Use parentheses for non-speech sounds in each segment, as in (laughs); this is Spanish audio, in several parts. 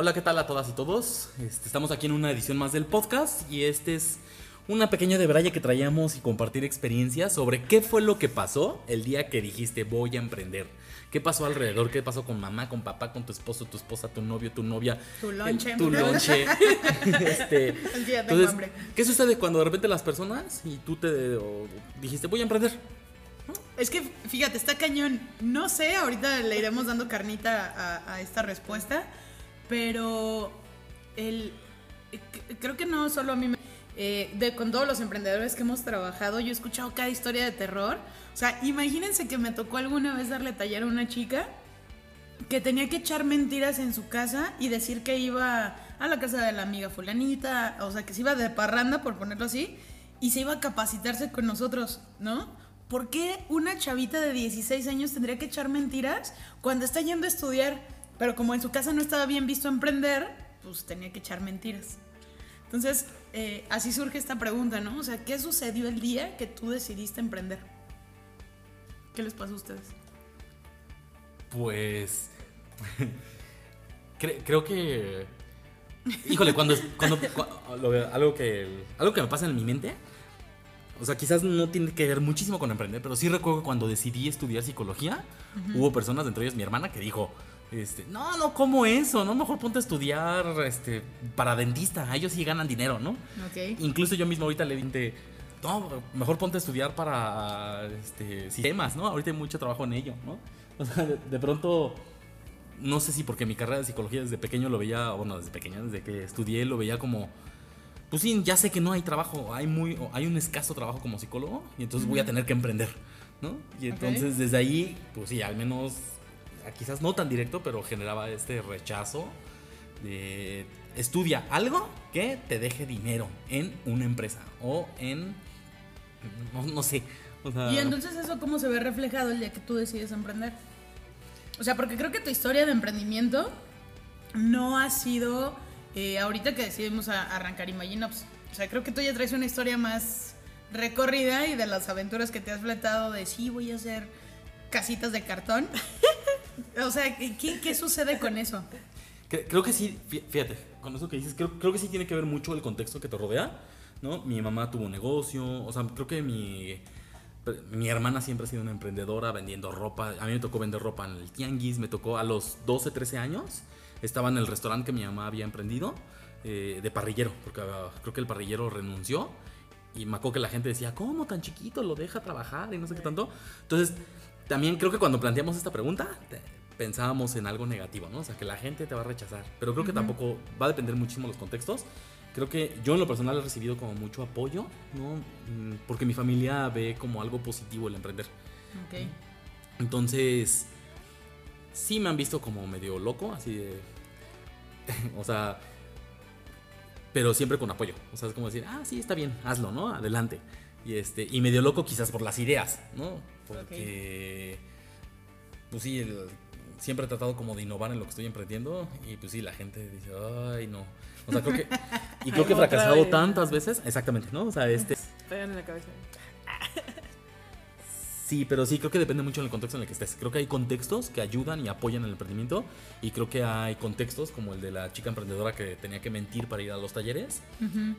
Hola, ¿qué tal a todas y todos? Este, estamos aquí en una edición más del podcast y este es una pequeña debraya que traíamos y compartir experiencias sobre qué fue lo que pasó el día que dijiste voy a emprender. ¿Qué pasó alrededor? ¿Qué pasó con mamá, con papá, con tu esposo, tu esposa, tu novio, tu novia? Tu lonche. Tu lonche. (laughs) este, Es que ya tengo entonces, hambre. ¿qué sucede cuando de repente las personas y tú te o dijiste voy a emprender? Es que fíjate, está cañón. No sé, ahorita le iremos dando carnita a, a esta respuesta, pero el, creo que no solo a mí me... eh, de, con todos los emprendedores que hemos trabajado, yo he escuchado cada historia de terror. O sea, imagínense que me tocó alguna vez darle taller a una chica que tenía que echar mentiras en su casa y decir que iba a la casa de la amiga fulanita, o sea, que se iba de parranda, por ponerlo así, y se iba a capacitarse con nosotros, ¿no? ¿Por qué una chavita de 16 años tendría que echar mentiras cuando está yendo a estudiar? Pero como en su casa no estaba bien visto emprender, pues tenía que echar mentiras. Entonces, eh, así surge esta pregunta, ¿no? O sea, ¿qué sucedió el día que tú decidiste emprender? ¿Qué les pasó a ustedes? Pues. (laughs) cre- creo que. Híjole, cuando. cuando, cua- lo- algo, que, algo que me pasa en mi mente. O sea, quizás no tiene que ver muchísimo con emprender, pero sí recuerdo que cuando decidí estudiar psicología, hubo personas, entre ellas mi hermana, que dijo. Este, no, no, ¿cómo eso? No, mejor ponte a estudiar este, para dentista. Ellos sí ganan dinero, ¿no? Incluso yo mismo ahorita le dije, no, mejor ponte a estudiar para este, sistemas, ¿no? Ahorita hay mucho trabajo en ello, ¿no? O sea, de, de pronto, no sé si porque mi carrera de psicología desde pequeño lo veía, bueno, desde pequeño, desde que estudié lo veía como, pues sí, ya sé que no hay trabajo, hay, muy, hay un escaso trabajo como psicólogo y entonces voy a tener que emprender, ¿no? Y entonces desde ahí, pues sí, al menos, ah, quizás no tan directo, pero generaba este rechazo de estudia algo que te deje dinero en una empresa o en no, sé Y entonces eso cómo se ve reflejado el día que tú decides emprender. O sea, porque creo que tu historia de emprendimiento no ha sido eh, ahorita que decidimos a- arrancar Imaginops. O sea, creo que tú ya traes una historia más recorrida y de las aventuras que te has fletado de sí, voy a hacer casitas de cartón. (laughs) o sea, ¿qué, qué sucede con eso? cre- creo que sí fí- fíjate con eso que dices creo, creo que sí tiene que ver mucho el contexto que te rodea no mi mamá tuvo un negocio o sea creo que mi mi hermana siempre ha sido una emprendedora vendiendo ropa a mí me tocó vender ropa en el tianguis me tocó a los 12 13 años estaba en el restaurante que mi mamá había emprendido eh, de parrillero porque ah, creo que el parrillero renunció y me acuerdo que la gente decía, ¿cómo tan chiquito lo deja trabajar? Y no sé qué tanto. Entonces, también creo que cuando planteamos esta pregunta, pensábamos en algo negativo, ¿no? O sea, que la gente te va a rechazar. Pero creo que tampoco va a depender muchísimo de los contextos. Creo que yo en lo personal he recibido como mucho apoyo, ¿no? Mm, Porque mi familia ve como algo positivo el emprender. Ok. Entonces, sí me han visto como medio loco, así de... (laughs) o sea, pero siempre con apoyo. O sea, es como decir, ah, sí, está bien, hazlo, ¿no? Adelante. Y, este, y medio loco quizás por las ideas, ¿no? Porque, pues sí, el- siempre he tratado como de innovar en lo que estoy emprendiendo y pues sí, la gente dice, ay, no. O sea, creo que... Y creo (laughs) que he fracasado tantas veces, exactamente, ¿no? O sea, este... En la cabeza. Sí, pero sí, creo que depende mucho del contexto en el que estés. Creo que hay contextos que ayudan y apoyan el emprendimiento y creo que hay contextos como el de la chica emprendedora que tenía que mentir para ir a los talleres,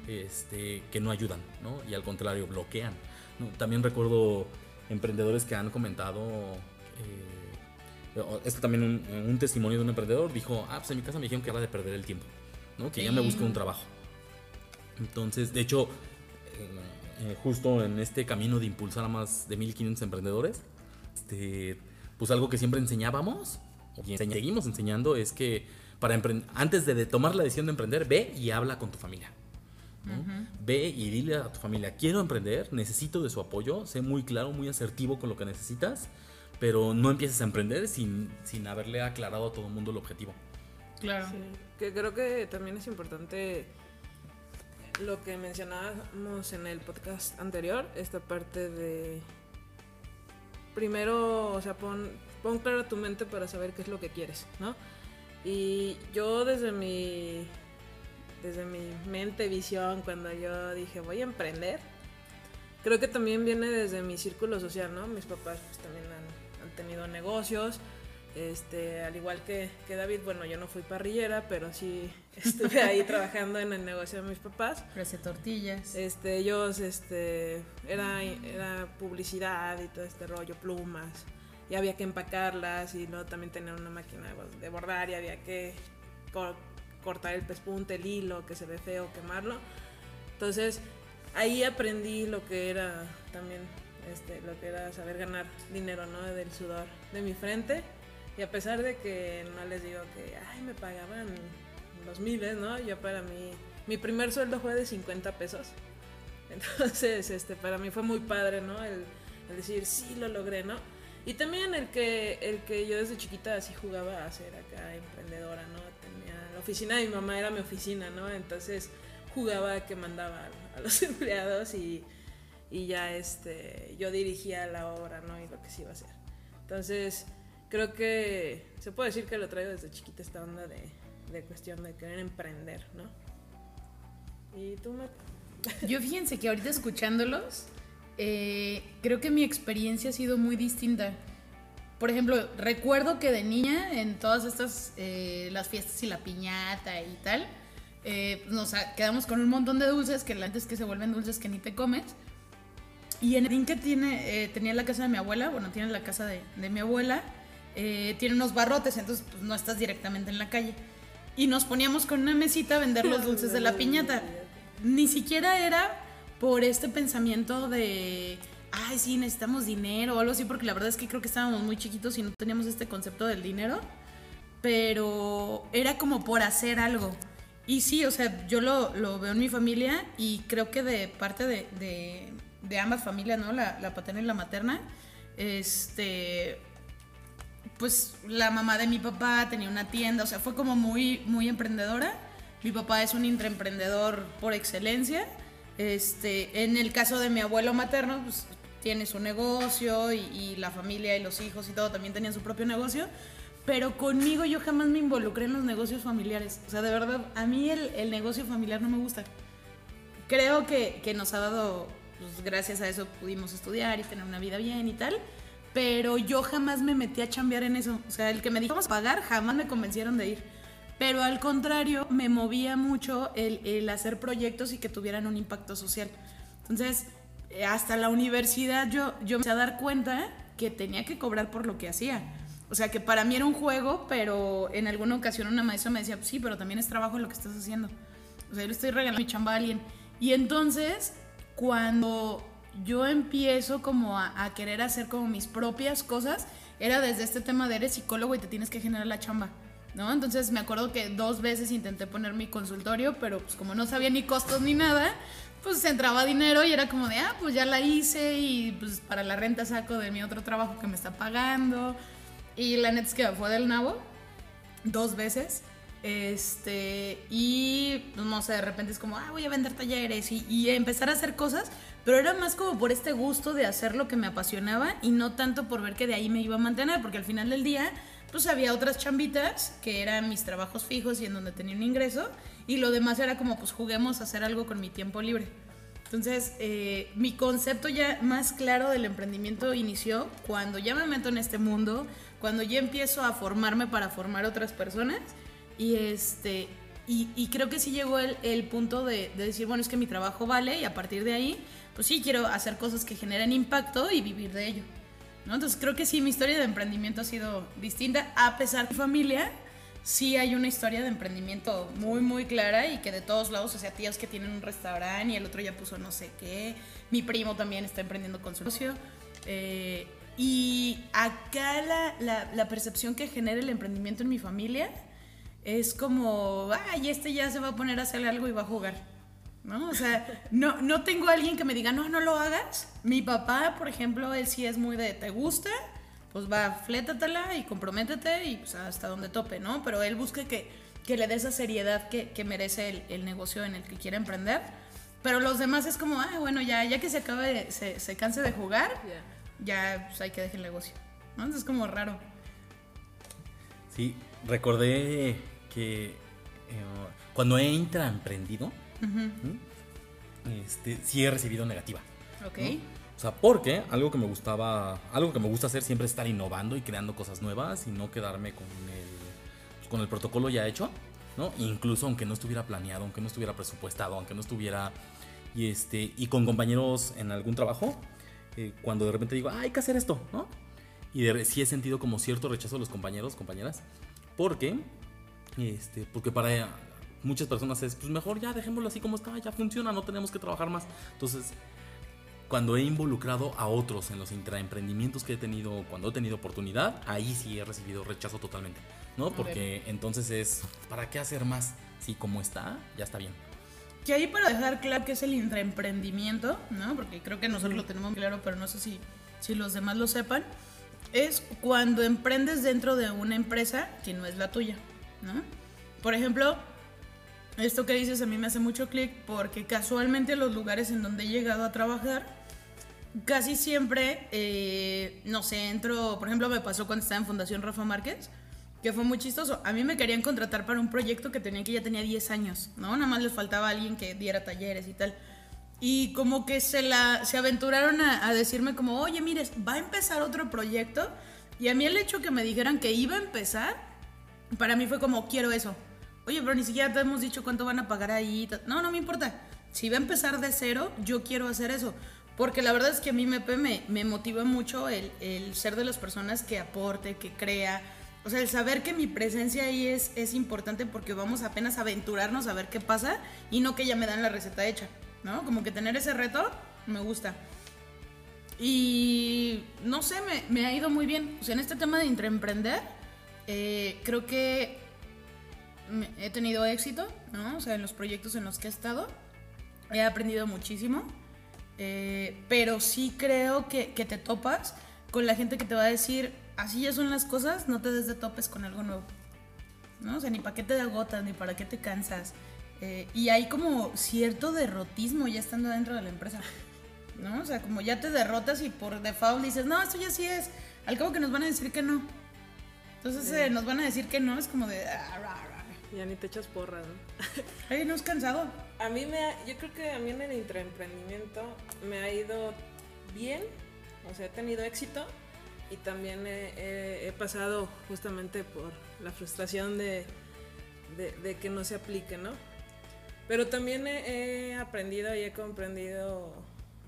este, que no ayudan, ¿no? Y al contrario, bloquean. ¿no? También recuerdo emprendedores que han comentado, eh, esto también un, un testimonio de un emprendedor, dijo, ah, pues en mi casa me dijeron que era de perder el tiempo, ¿no? Que ya me busqué un trabajo. Entonces, de hecho, eh, justo en este camino de impulsar a más de 1500 emprendedores, este, pues algo que siempre enseñábamos, enseña- seguimos enseñando, es que para antes de, de tomar la decisión de emprender, ve y habla con tu familia. ¿no? Ve y dile a tu familia, quiero emprender, necesito de su apoyo, sé muy claro, muy asertivo con lo que necesitas, pero no empieces a emprender sin, sin haberle aclarado a todo el mundo el objetivo. Claro. Sí, que creo que también es importante lo que mencionábamos en el podcast anterior, esta parte de primero, o sea, pon, pon claro tu mente para saber qué es lo que quieres, ¿no? Y yo desde mi desde mi mente, visión, cuando yo dije voy a emprender, creo que también viene desde mi círculo social, ¿no? Mis papás pues también han, han tenido negocios Este, al igual que, que David, bueno, yo no fui parrillera, pero sí estuve ahí (laughs) trabajando en el negocio de mis papás. Hacía tortillas. Este, ellos, este, era, era publicidad y todo este rollo, plumas, y había que empacarlas, y luego también tener una máquina de- de bordar, y había que co- cortar el pespunte, el hilo, que se ve feo, quemarlo. Entonces, ahí aprendí lo que era también, este, lo que era saber ganar dinero, ¿no? Del sudor de mi frente. Y a pesar de que no les digo que, ay, me pagaban los miles, ¿no? Yo para mí, mi primer sueldo fue de 50 pesos. (laughs) Entonces, este, para mí fue muy padre, ¿no? El, el decir, sí, lo logré, ¿no? Y también el que, el que yo desde chiquita así jugaba a ser acá emprendedora, ¿no? Tenía la oficina de mi mamá, era mi oficina, ¿no? Entonces jugaba que mandaba a, a los (laughs) empleados y, y ya este, yo dirigía la obra, ¿no? Y lo que se iba a hacer. Entonces, creo que se puede decir que lo traigo desde chiquita esta onda de, de cuestión de querer emprender, ¿no? ¿Y tú, Marta? (laughs) Yo fíjense que ahorita escuchándolos, eh, creo que mi experiencia ha sido muy distinta. Por ejemplo, recuerdo que de niña, en todas estas, eh, las fiestas y la piñata y tal, eh, nos quedamos con un montón de dulces que antes que se vuelven dulces que ni te comes. Y en el que tiene, tenía la casa de mi abuela, bueno, tiene la casa de, de mi abuela, eh, tiene unos barrotes, entonces pues, no estás directamente en la calle. Y nos poníamos con una mesita a vender los dulces de la piñata. Ni siquiera era por este pensamiento de, ay, sí, necesitamos dinero o algo así, porque la verdad es que creo que estábamos muy chiquitos y no teníamos este concepto del dinero, pero era como por hacer algo. Y sí, o sea, yo lo, lo veo en mi familia y creo que de parte de, de- de ambas familias, ¿no? La, la paterna y la materna, este, pues la mamá de mi papá tenía una tienda, o sea, fue como muy, muy emprendedora. Mi papá es un intraemprendedor por excelencia. Este, en el caso de mi abuelo materno, pues tiene su negocio y, la familia y los hijos y todo también tenían su propio negocio. Pero conmigo yo jamás me involucré en los negocios familiares. O sea, de verdad, a mí el, el negocio familiar no me gusta. Creo que, que nos ha dado, pues gracias a eso pudimos estudiar y tener una vida bien y tal. Pero yo jamás me metí a chambear en eso. O sea, el que me dijo vamos a pagar, jamás me convencieron de ir. Pero al contrario, me movía mucho el, hacer proyectos y que tuvieran un impacto social. Entonces, eh, hasta la universidad yo, yo me empecé a dar cuenta que tenía que cobrar por lo que hacía. O sea, que para mí era un juego, pero en alguna ocasión una maestra me decía, sí, pero también es trabajo lo que estás haciendo. O sea, yo le estoy regalando mi chamba a alguien. Y entonces, cuando yo empiezo como a, querer hacer como mis propias cosas, era desde este tema de eres psicólogo y te tienes que generar la chamba. ¿No? Entonces me acuerdo que dos veces intenté poner mi consultorio, pero pues como no sabía ni costos ni nada, pues entraba dinero y era como de, ah, pues ya la hice y pues para la renta saco de mi otro trabajo que me está pagando. Y la neta es que fue del nabo dos veces. Este, y pues, no sé, de repente es como, ah, voy a vender talleres y, y empezar a hacer cosas, pero era más como por este gusto de hacer lo que me apasionaba y no tanto por ver que de ahí me iba a mantener, porque al final del día, pues había otras chambitas que eran mis trabajos fijos y en donde tenía un ingreso, y lo demás era como, pues juguemos a hacer algo con mi tiempo libre. Entonces, eh, mi concepto ya más claro del emprendimiento inició cuando ya me meto en este mundo, cuando ya empiezo a formarme para formar otras personas. Y, este, y, y creo que sí llegó el, el punto de, de decir, bueno, es que mi trabajo vale y a partir de ahí, pues sí, quiero hacer cosas que generen impacto y vivir de ello. ¿no? Entonces creo que sí, mi historia de emprendimiento ha sido distinta, a pesar de mi familia, sí hay una historia de emprendimiento muy, muy clara y que de todos lados, o sea, tíos que tienen un restaurante y el otro ya puso no sé qué, mi primo también está emprendiendo con su negocio. eh, y acá la, la, la percepción que genera el emprendimiento en mi familia es como, ay, este ya se va a poner a hacer algo y va a jugar. ¿No? O sea, no, no tengo a alguien que me diga, no, no lo hagas. Mi papá, por ejemplo, él sí es muy de, ¿te gusta? Pues va, flétatela y comprométete y pues hasta donde tope, ¿no? Pero él busca que, que le dé esa seriedad que, que merece el, el, negocio en el que quiere emprender. Pero los demás es como, ah, bueno, ya, ya que se acabe, se, se canse de jugar, ya pues, hay que dejar el negocio. ¿no? Entonces es como raro. Sí, recordé que eh, cuando he intraemprendido, uh -huh. este, sí he recibido negativa. Ok. ¿no? O sea, porque algo que me gustaba, algo que me gusta hacer siempre es estar innovando y creando cosas nuevas y no quedarme con el, con el protocolo ya hecho, ¿no? Incluso aunque no estuviera planeado, aunque no estuviera presupuestado, aunque no estuviera y este y con compañeros en algún trabajo, eh, cuando de repente digo, ah, hay que hacer esto, ¿no? Y de, sí he sentido como cierto rechazo de los compañeros, compañeras, porque, este, porque para muchas personas es, pues mejor ya dejémoslo así como está, ya funciona, no tenemos que trabajar más. Entonces, cuando he involucrado a otros en los intraemprendimientos que he tenido, cuando he tenido oportunidad, ahí sí he recibido rechazo totalmente, ¿no? Porque entonces es, ¿para qué hacer más? Si como está, ya está bien. Que ahí para dejar claro que es el intraemprendimiento, ¿no? Porque creo que nosotros lo tenemos claro, pero no sé si, si los demás lo sepan. Es cuando emprendes dentro de una empresa que no es la tuya, ¿no? Por ejemplo, esto que dices a mí me hace mucho clic porque casualmente los lugares en donde he llegado a trabajar casi siempre, eh, no sé, entro, por ejemplo, me pasó cuando estaba en Fundación Rafa Márquez, que fue muy chistoso. A mí me querían contratar para un proyecto que tenía que ya tenía 10 años, ¿no? Nada más les faltaba alguien que diera talleres y tal. Y como que se, la, se aventuraron a, a decirme como, oye, mires, va a empezar otro proyecto. Y a mí el hecho que me dijeran que iba a empezar, para mí fue como, quiero eso. Oye, pero ni siquiera te hemos dicho cuánto van a pagar ahí. No, no me importa. Si va a empezar de cero, yo quiero hacer eso. Porque la verdad es que a mí me, me motiva mucho el, el, ser de las personas que aporte, que crea. O sea, el saber que mi presencia ahí es, es importante porque vamos apenas a aventurarnos a ver qué pasa y no que ya me dan la receta hecha, ¿no? Como que tener ese reto me gusta. Y no sé, me, me ha ido muy bien. O sea, en este tema de intraemprender, eh, creo que he tenido éxito, ¿no? O sea, en los proyectos en los que he estado, he aprendido muchísimo. Eh, pero sí creo que, que, te topas con la gente que te va a decir, así ya son las cosas, no te des de topes con algo nuevo. ¿No? O sea, ni para qué te agotas, ni para qué te cansas. Eh, y hay como cierto derrotismo ya estando dentro de la empresa. ¿No? O sea, como ya te derrotas y por default dices, no, esto ya sí es. Al cabo que nos van a decir que no. Entonces eh, nos van a decir que no, es como de... Ah, ya ni te echas porras, ¿no? (laughs) Ay, ¿no has cansado? A mí me ha, yo creo que a mí en el intraemprendimiento me ha ido bien, o sea, he tenido éxito y también he, pasado justamente por la frustración de, de, que no se aplique, ¿no? Pero también he, aprendido y he comprendido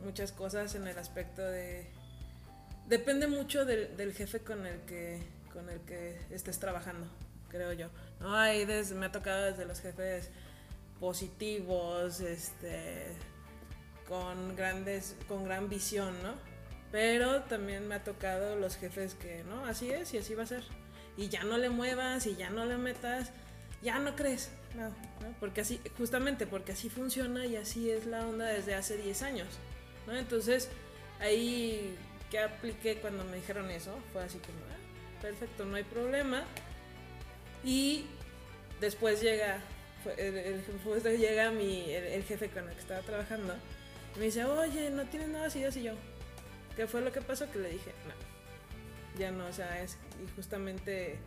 muchas cosas en el aspecto de... Depende mucho del, del jefe con el que, con el que estés trabajando creo yo. No, hay desde, me ha tocado desde los jefes positivos, este, con grandes, con gran visión, ¿no? Pero también me ha tocado los jefes que, no, así es y así va a ser. Y ya no le muevas y ya no le metas, ya no crees, no. Porque así, justamente porque así funciona y así es la onda desde hace 10 años, ¿no? Entonces, ahí que apliqué cuando me dijeron eso, fue así como, perfecto, no hay problema, y después llega, el, llega mi, el, jefe con el que estaba trabajando. Y me dice, oye, no tienes nada así, así yo. ¿Qué fue lo que pasó? Que le dije, no, ya no, o sea, es, y justamente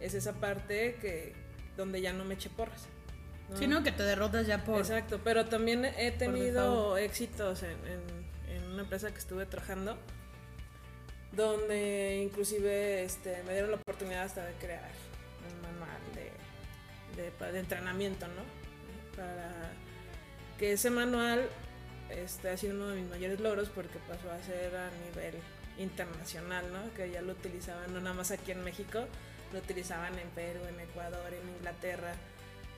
es esa parte que donde ya no me eché porras. ¿no? Sí, Que te derrotas ya por... Exacto, pero también he tenido éxitos en, en, una empresa que estuve trabajando, donde inclusive este, me dieron la oportunidad hasta de crear de, entrenamiento, ¿no? Para que ese manual este, ha sido uno de mis mayores logros porque pasó a ser a nivel internacional, ¿no? Que ya lo utilizaban no nada más aquí en México, lo utilizaban en Perú, en Ecuador, en Inglaterra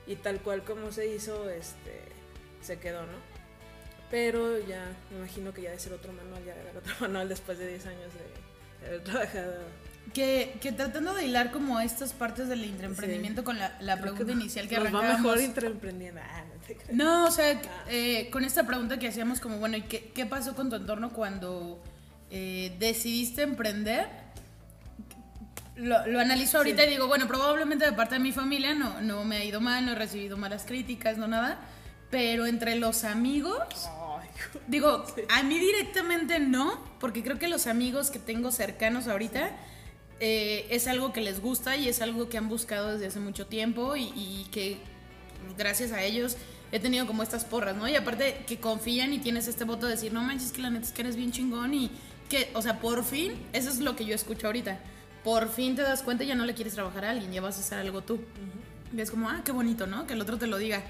y tal cual como se hizo, este, se quedó, ¿no? Pero ya me imagino que ya debe ser otro manual, ya era otro (laughs) manual después de 10 años de haber trabajado que, que, tratando de hilar como estas partes del intraemprendimiento con la, la pregunta inicial que arrancábamos. va mejor intraemprendiendo. Ah, no, no, o sea, ah. eh, con esta pregunta que hacíamos como, bueno, ¿y qué, qué pasó con tu entorno cuando eh, decidiste emprender? Lo, lo analizo ahorita y digo, bueno, probablemente de parte de mi familia no, no me ha ido mal, no he recibido malas críticas, no nada. Pero entre los amigos, digo, (laughs) a mí directamente no, porque creo que los amigos que tengo cercanos ahorita eh, es algo que les gusta y es algo que han buscado desde hace mucho tiempo y, que gracias a ellos he tenido como estas porras, ¿no? Y aparte que confían y tienes este voto de decir, no manches, que la neta es que eres bien chingón y que, o sea, por fin, eso es lo que yo escucho ahorita. Por fin te das cuenta y ya no le quieres trabajar a alguien, ya vas a hacer algo tú. Y es como, ah, qué bonito, ¿no? Que el otro te lo diga.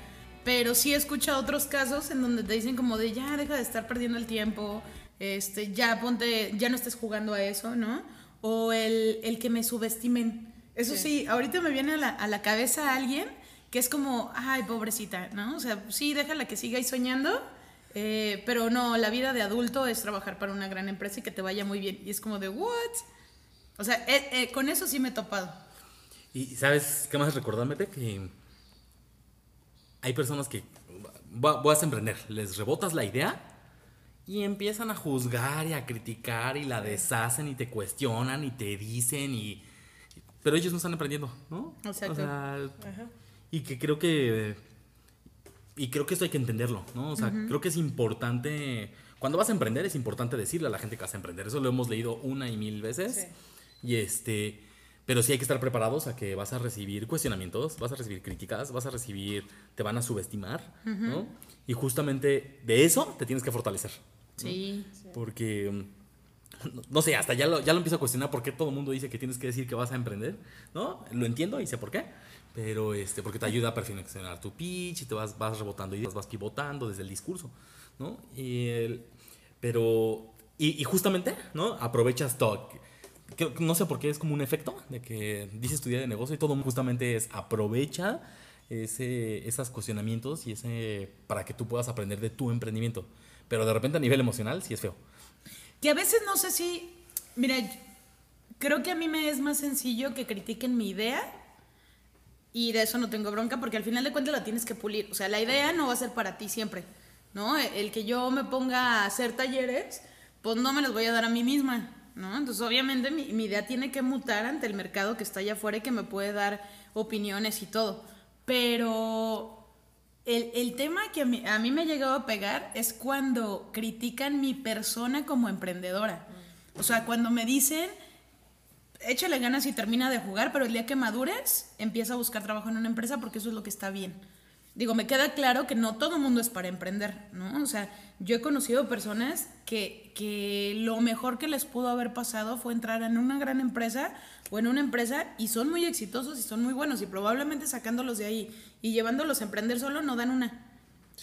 Pero sí he escuchado otros casos en donde te dicen como de, ya, deja de estar perdiendo el tiempo, este, ya ponte, ya no estés jugando a eso, ¿no? O el, el que me subestimen. Eso sí. ahorita me viene a la, a la cabeza alguien que es como, ay, pobrecita, ¿no? O sea, sí, déjala que siga ahí soñando, eh, pero no, la vida de adulto es trabajar para una gran empresa y que te vaya muy bien. Y es como de, ¿what? O sea, eh, eh, con eso sí me he topado. Y sabes qué más recordarme que hay personas que vas a emprender, les rebotas la idea y empiezan a juzgar y a criticar y la deshacen y te cuestionan y te dicen y pero ellos no están emprendiendo, ¿no? Exacto. O sea, y que creo que y creo que esto hay que entenderlo, ¿no? O sea, creo que es importante cuando vas a emprender es importante decirle a la gente que vas a emprender. Eso lo hemos leído una y mil veces. Y este pero sí hay que estar preparados a que vas a recibir cuestionamientos, vas a recibir críticas, vas a recibir, te van a subestimar, ¿no? Y justamente de eso te tienes que fortalecer. Sí. Porque, no sé, hasta ya lo, ya lo empiezo a cuestionar por qué todo el mundo dice que tienes que decir que vas a emprender, ¿no? Lo entiendo y sé por qué, pero este, porque te ayuda a perfeccionar tu pitch y te vas, vas rebotando y vas pivotando desde el discurso, ¿no? Y el, pero, y, y justamente, ¿no? Aprovechas todo no sé por qué es como un efecto de que dices tu idea de negocio y todo justamente es aprovecha ese, esos cuestionamientos y ese para que tú puedas aprender de tu emprendimiento. Pero de repente a nivel emocional sí es feo. Que a veces no sé si, mira, creo que a mí me es más sencillo que critiquen mi idea y de eso no tengo bronca porque al final de cuentas la tienes que pulir. O sea, la idea no va a ser para ti siempre, ¿no? El que yo me ponga a hacer talleres, pues no me los voy a dar a mí misma. ¿No? Entonces, obviamente, mi, idea tiene que mutar ante el mercado que está allá afuera y que me puede dar opiniones y todo. Pero el, tema que a mí, me ha llegado a pegar es cuando critican mi persona como emprendedora. O sea, cuando me dicen, échale ganas y termina de jugar, pero el día que madures, empieza a buscar trabajo en una empresa porque eso es lo que está bien. Digo, me queda claro que no todo el mundo es para emprender, ¿no? O sea, yo he conocido personas que, que lo mejor que les pudo haber pasado fue entrar en una gran empresa o en una empresa y son muy exitosos y son muy buenos y probablemente sacándolos de ahí y llevándolos a emprender solo no dan una.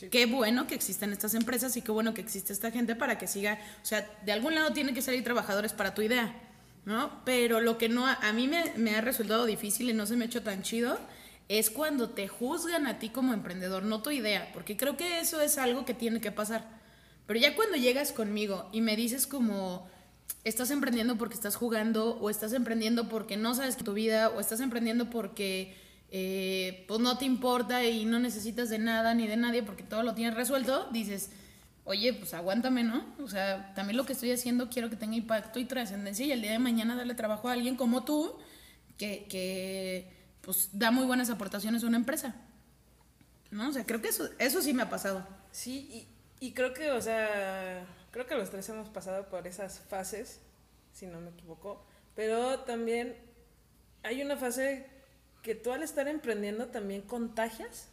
Qué bueno que existen estas empresas y qué bueno que existe esta gente para que siga, o sea, de algún lado tienen que salir trabajadores para tu idea, ¿no? Pero lo que no, a mí me, me ha resultado difícil y no se me ha hecho tan chido es cuando te juzgan a ti como emprendedor, no tu idea, porque creo que eso es algo que tiene que pasar. Pero ya cuando llegas conmigo y me dices como, estás emprendiendo porque estás jugando, o estás emprendiendo porque no sabes tu vida, o estás emprendiendo porque eh, pues no te importa y no necesitas de nada ni de nadie porque todo lo tienes resuelto, dices, oye, pues aguántame, ¿no? O sea, también lo que estoy haciendo quiero que tenga impacto y trascendencia y el día de mañana darle trabajo a alguien como tú que, que pues da muy buenas aportaciones a una empresa. ¿No? O sea, creo que eso, eso sí me ha pasado. Sí, y, y creo que, o sea, creo que los tres hemos pasado por esas fases, si no me equivoco, pero también hay una fase que tú al estar emprendiendo también contagias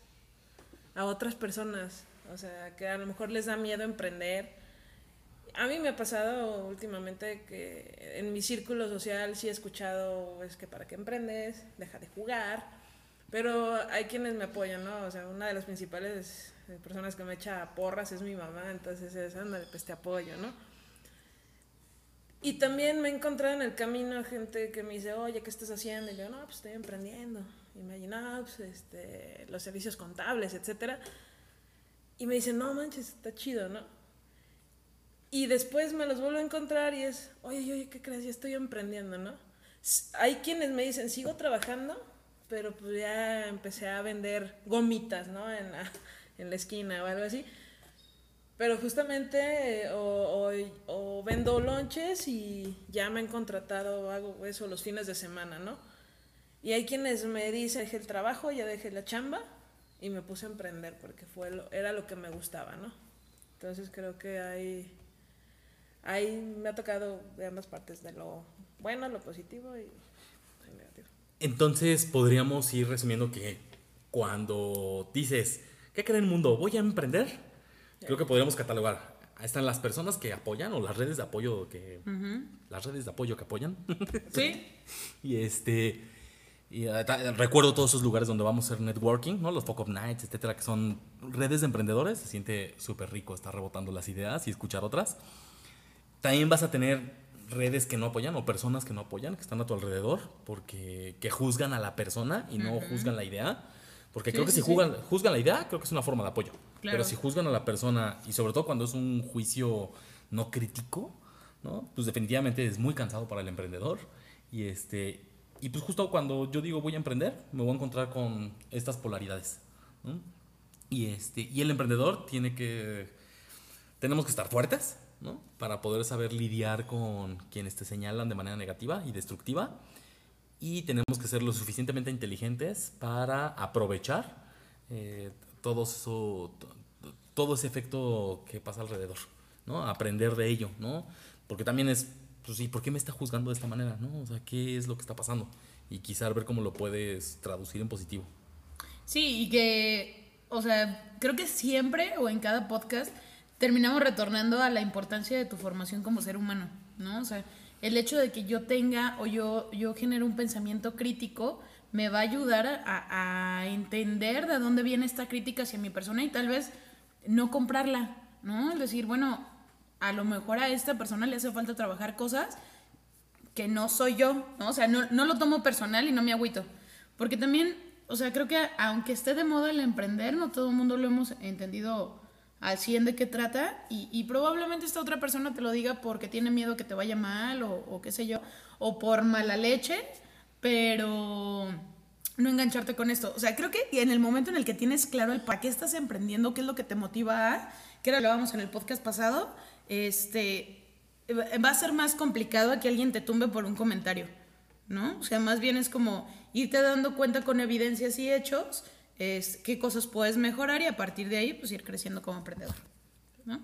a otras personas, o sea, que a lo mejor les da miedo emprender. A mí me ha pasado últimamente que en mi círculo social sí he escuchado, es que para qué emprendes, deja de jugar, pero hay quienes me apoyan, ¿no? O sea, una de las principales personas que me echa porras es mi mamá, entonces es, ándale, pues te apoyo, ¿no? Y también me he encontrado en el camino gente que me dice, oye, ¿qué estás haciendo? Y yo, no, pues estoy emprendiendo. No, pues este, los servicios contables, etcétera. Y me dicen, no manches, está chido, ¿no? Y después me los vuelvo a encontrar y es, oye, oye, ¿qué crees? Ya estoy emprendiendo, ¿no? Hay quienes me dicen, sigo trabajando, pero pues ya empecé a vender gomitas, ¿no? En la, en la esquina o algo así. Pero justamente, o, o, vendo lonches y ya me han contratado, hago eso los fines de semana, ¿no? Y hay quienes me dicen, dejé el trabajo, ya dejé la chamba y me puse a emprender porque fue lo, era lo que me gustaba, ¿no? Entonces creo que hay, hay, me ha tocado de ambas partes, de lo bueno, lo positivo y lo negativo. Entonces podríamos ir resumiendo que cuando dices, ¿qué creen mundo? ¿Voy a emprender? Creo que podríamos catalogar. Ahí están las personas que apoyan o las redes de apoyo que... Las redes de apoyo que apoyan. (laughs) Sí. (laughs) y este... Y, ta- recuerdo todos esos lugares donde vamos a hacer networking, ¿no? Los Fuck Up Nights, etcétera, que son redes de emprendedores. Se siente súper rico estar rebotando las ideas y escuchar otras. También vas a tener redes que no apoyan o personas que no apoyan, que están a tu alrededor, porque que juzgan a la persona y no juzgan la idea. Porque Sí, creo que sí, si sí. juzgan, juzgan la idea, creo que es una forma de apoyo. Claro. Pero si juzgan a la persona, y sobre todo cuando es un juicio no crítico, ¿no? Pues definitivamente es muy cansado para el emprendedor. Y este. Y pues justo cuando yo digo voy a emprender, me voy a encontrar con estas polaridades. ¿no? Y este. Y el emprendedor tiene que tenemos que estar fuertes, Para poder saber lidiar con quienes te señalan de manera negativa y destructiva. Y tenemos que ser lo suficientemente inteligentes para aprovechar eh, todo, eso, to- todo ese efecto que pasa alrededor, ¿no? Aprender de ello, ¿no? Porque también es, pues ¿por qué me está juzgando de esta manera, ¿no? O sea, ¿qué es lo que está pasando? Y quizá ver cómo lo puedes traducir en positivo. Sí, y que, o sea, creo que siempre o en cada podcast terminamos retornando a la importancia de tu formación como ser humano, ¿no? O sea, el hecho de que yo tenga o yo, yo genere un pensamiento crítico me va a ayudar a, entender de dónde viene esta crítica hacia mi persona y tal vez no comprarla, ¿no? Es decir, bueno, a lo mejor a esta persona le hace falta trabajar cosas que no soy yo, ¿no? O sea, no, no lo tomo personal y no me agüito. Porque también, o sea, creo que aunque esté de moda el emprender, no todo el mundo lo hemos entendido al 100 de qué trata y, probablemente esta otra persona te lo diga porque tiene miedo que te vaya mal o, qué sé yo, o por mala leche, pero no engancharte con esto. O sea, creo que en el momento en el que tienes claro el para qué estás emprendiendo, qué es lo que te motiva a, que era lo hablábamos en el podcast pasado, este, va a ser más complicado que alguien te tumbe por un comentario, ¿no? O sea, más bien es como irte dando cuenta con evidencias y hechos es qué cosas puedes mejorar y a partir de ahí pues ir creciendo como emprendedor, ¿no?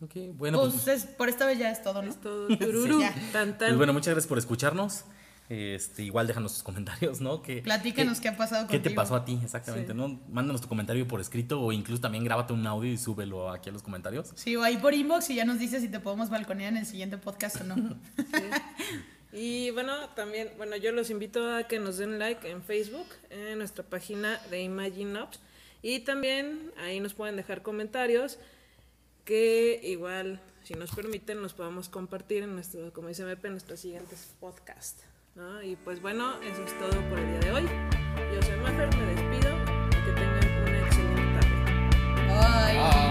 Ok, bueno, pues, Pues, es- por esta vez ya es todo, ¿no? Es todo (laughs) tururú, ya. tan tan. pues bueno, muchas gracias por escucharnos. Este, igual déjanos tus comentarios, ¿no? Que, Platícanos qué ha pasado ¿Qué te contigo. pasó a ti exactamente, Sí. no? Mándanos tu comentario por escrito o incluso también grábate un audio y súbelo aquí a los comentarios. Sí, o ahí por inbox y ya nos dices si te podemos balconear en el siguiente podcast o no. (laughs) Y bueno, también, bueno, yo los invito a que nos den like en Facebook, en nuestra página de Imagine Ops. Y también ahí nos pueden dejar comentarios que igual, si nos permiten, los podamos compartir en nuestro, como dice Mepe, en nuestros siguientes podcasts. Y pues bueno, eso es todo por el día de hoy. Yo soy Mafer, me despido y que tengan una excelente tarde. Bye. Bye.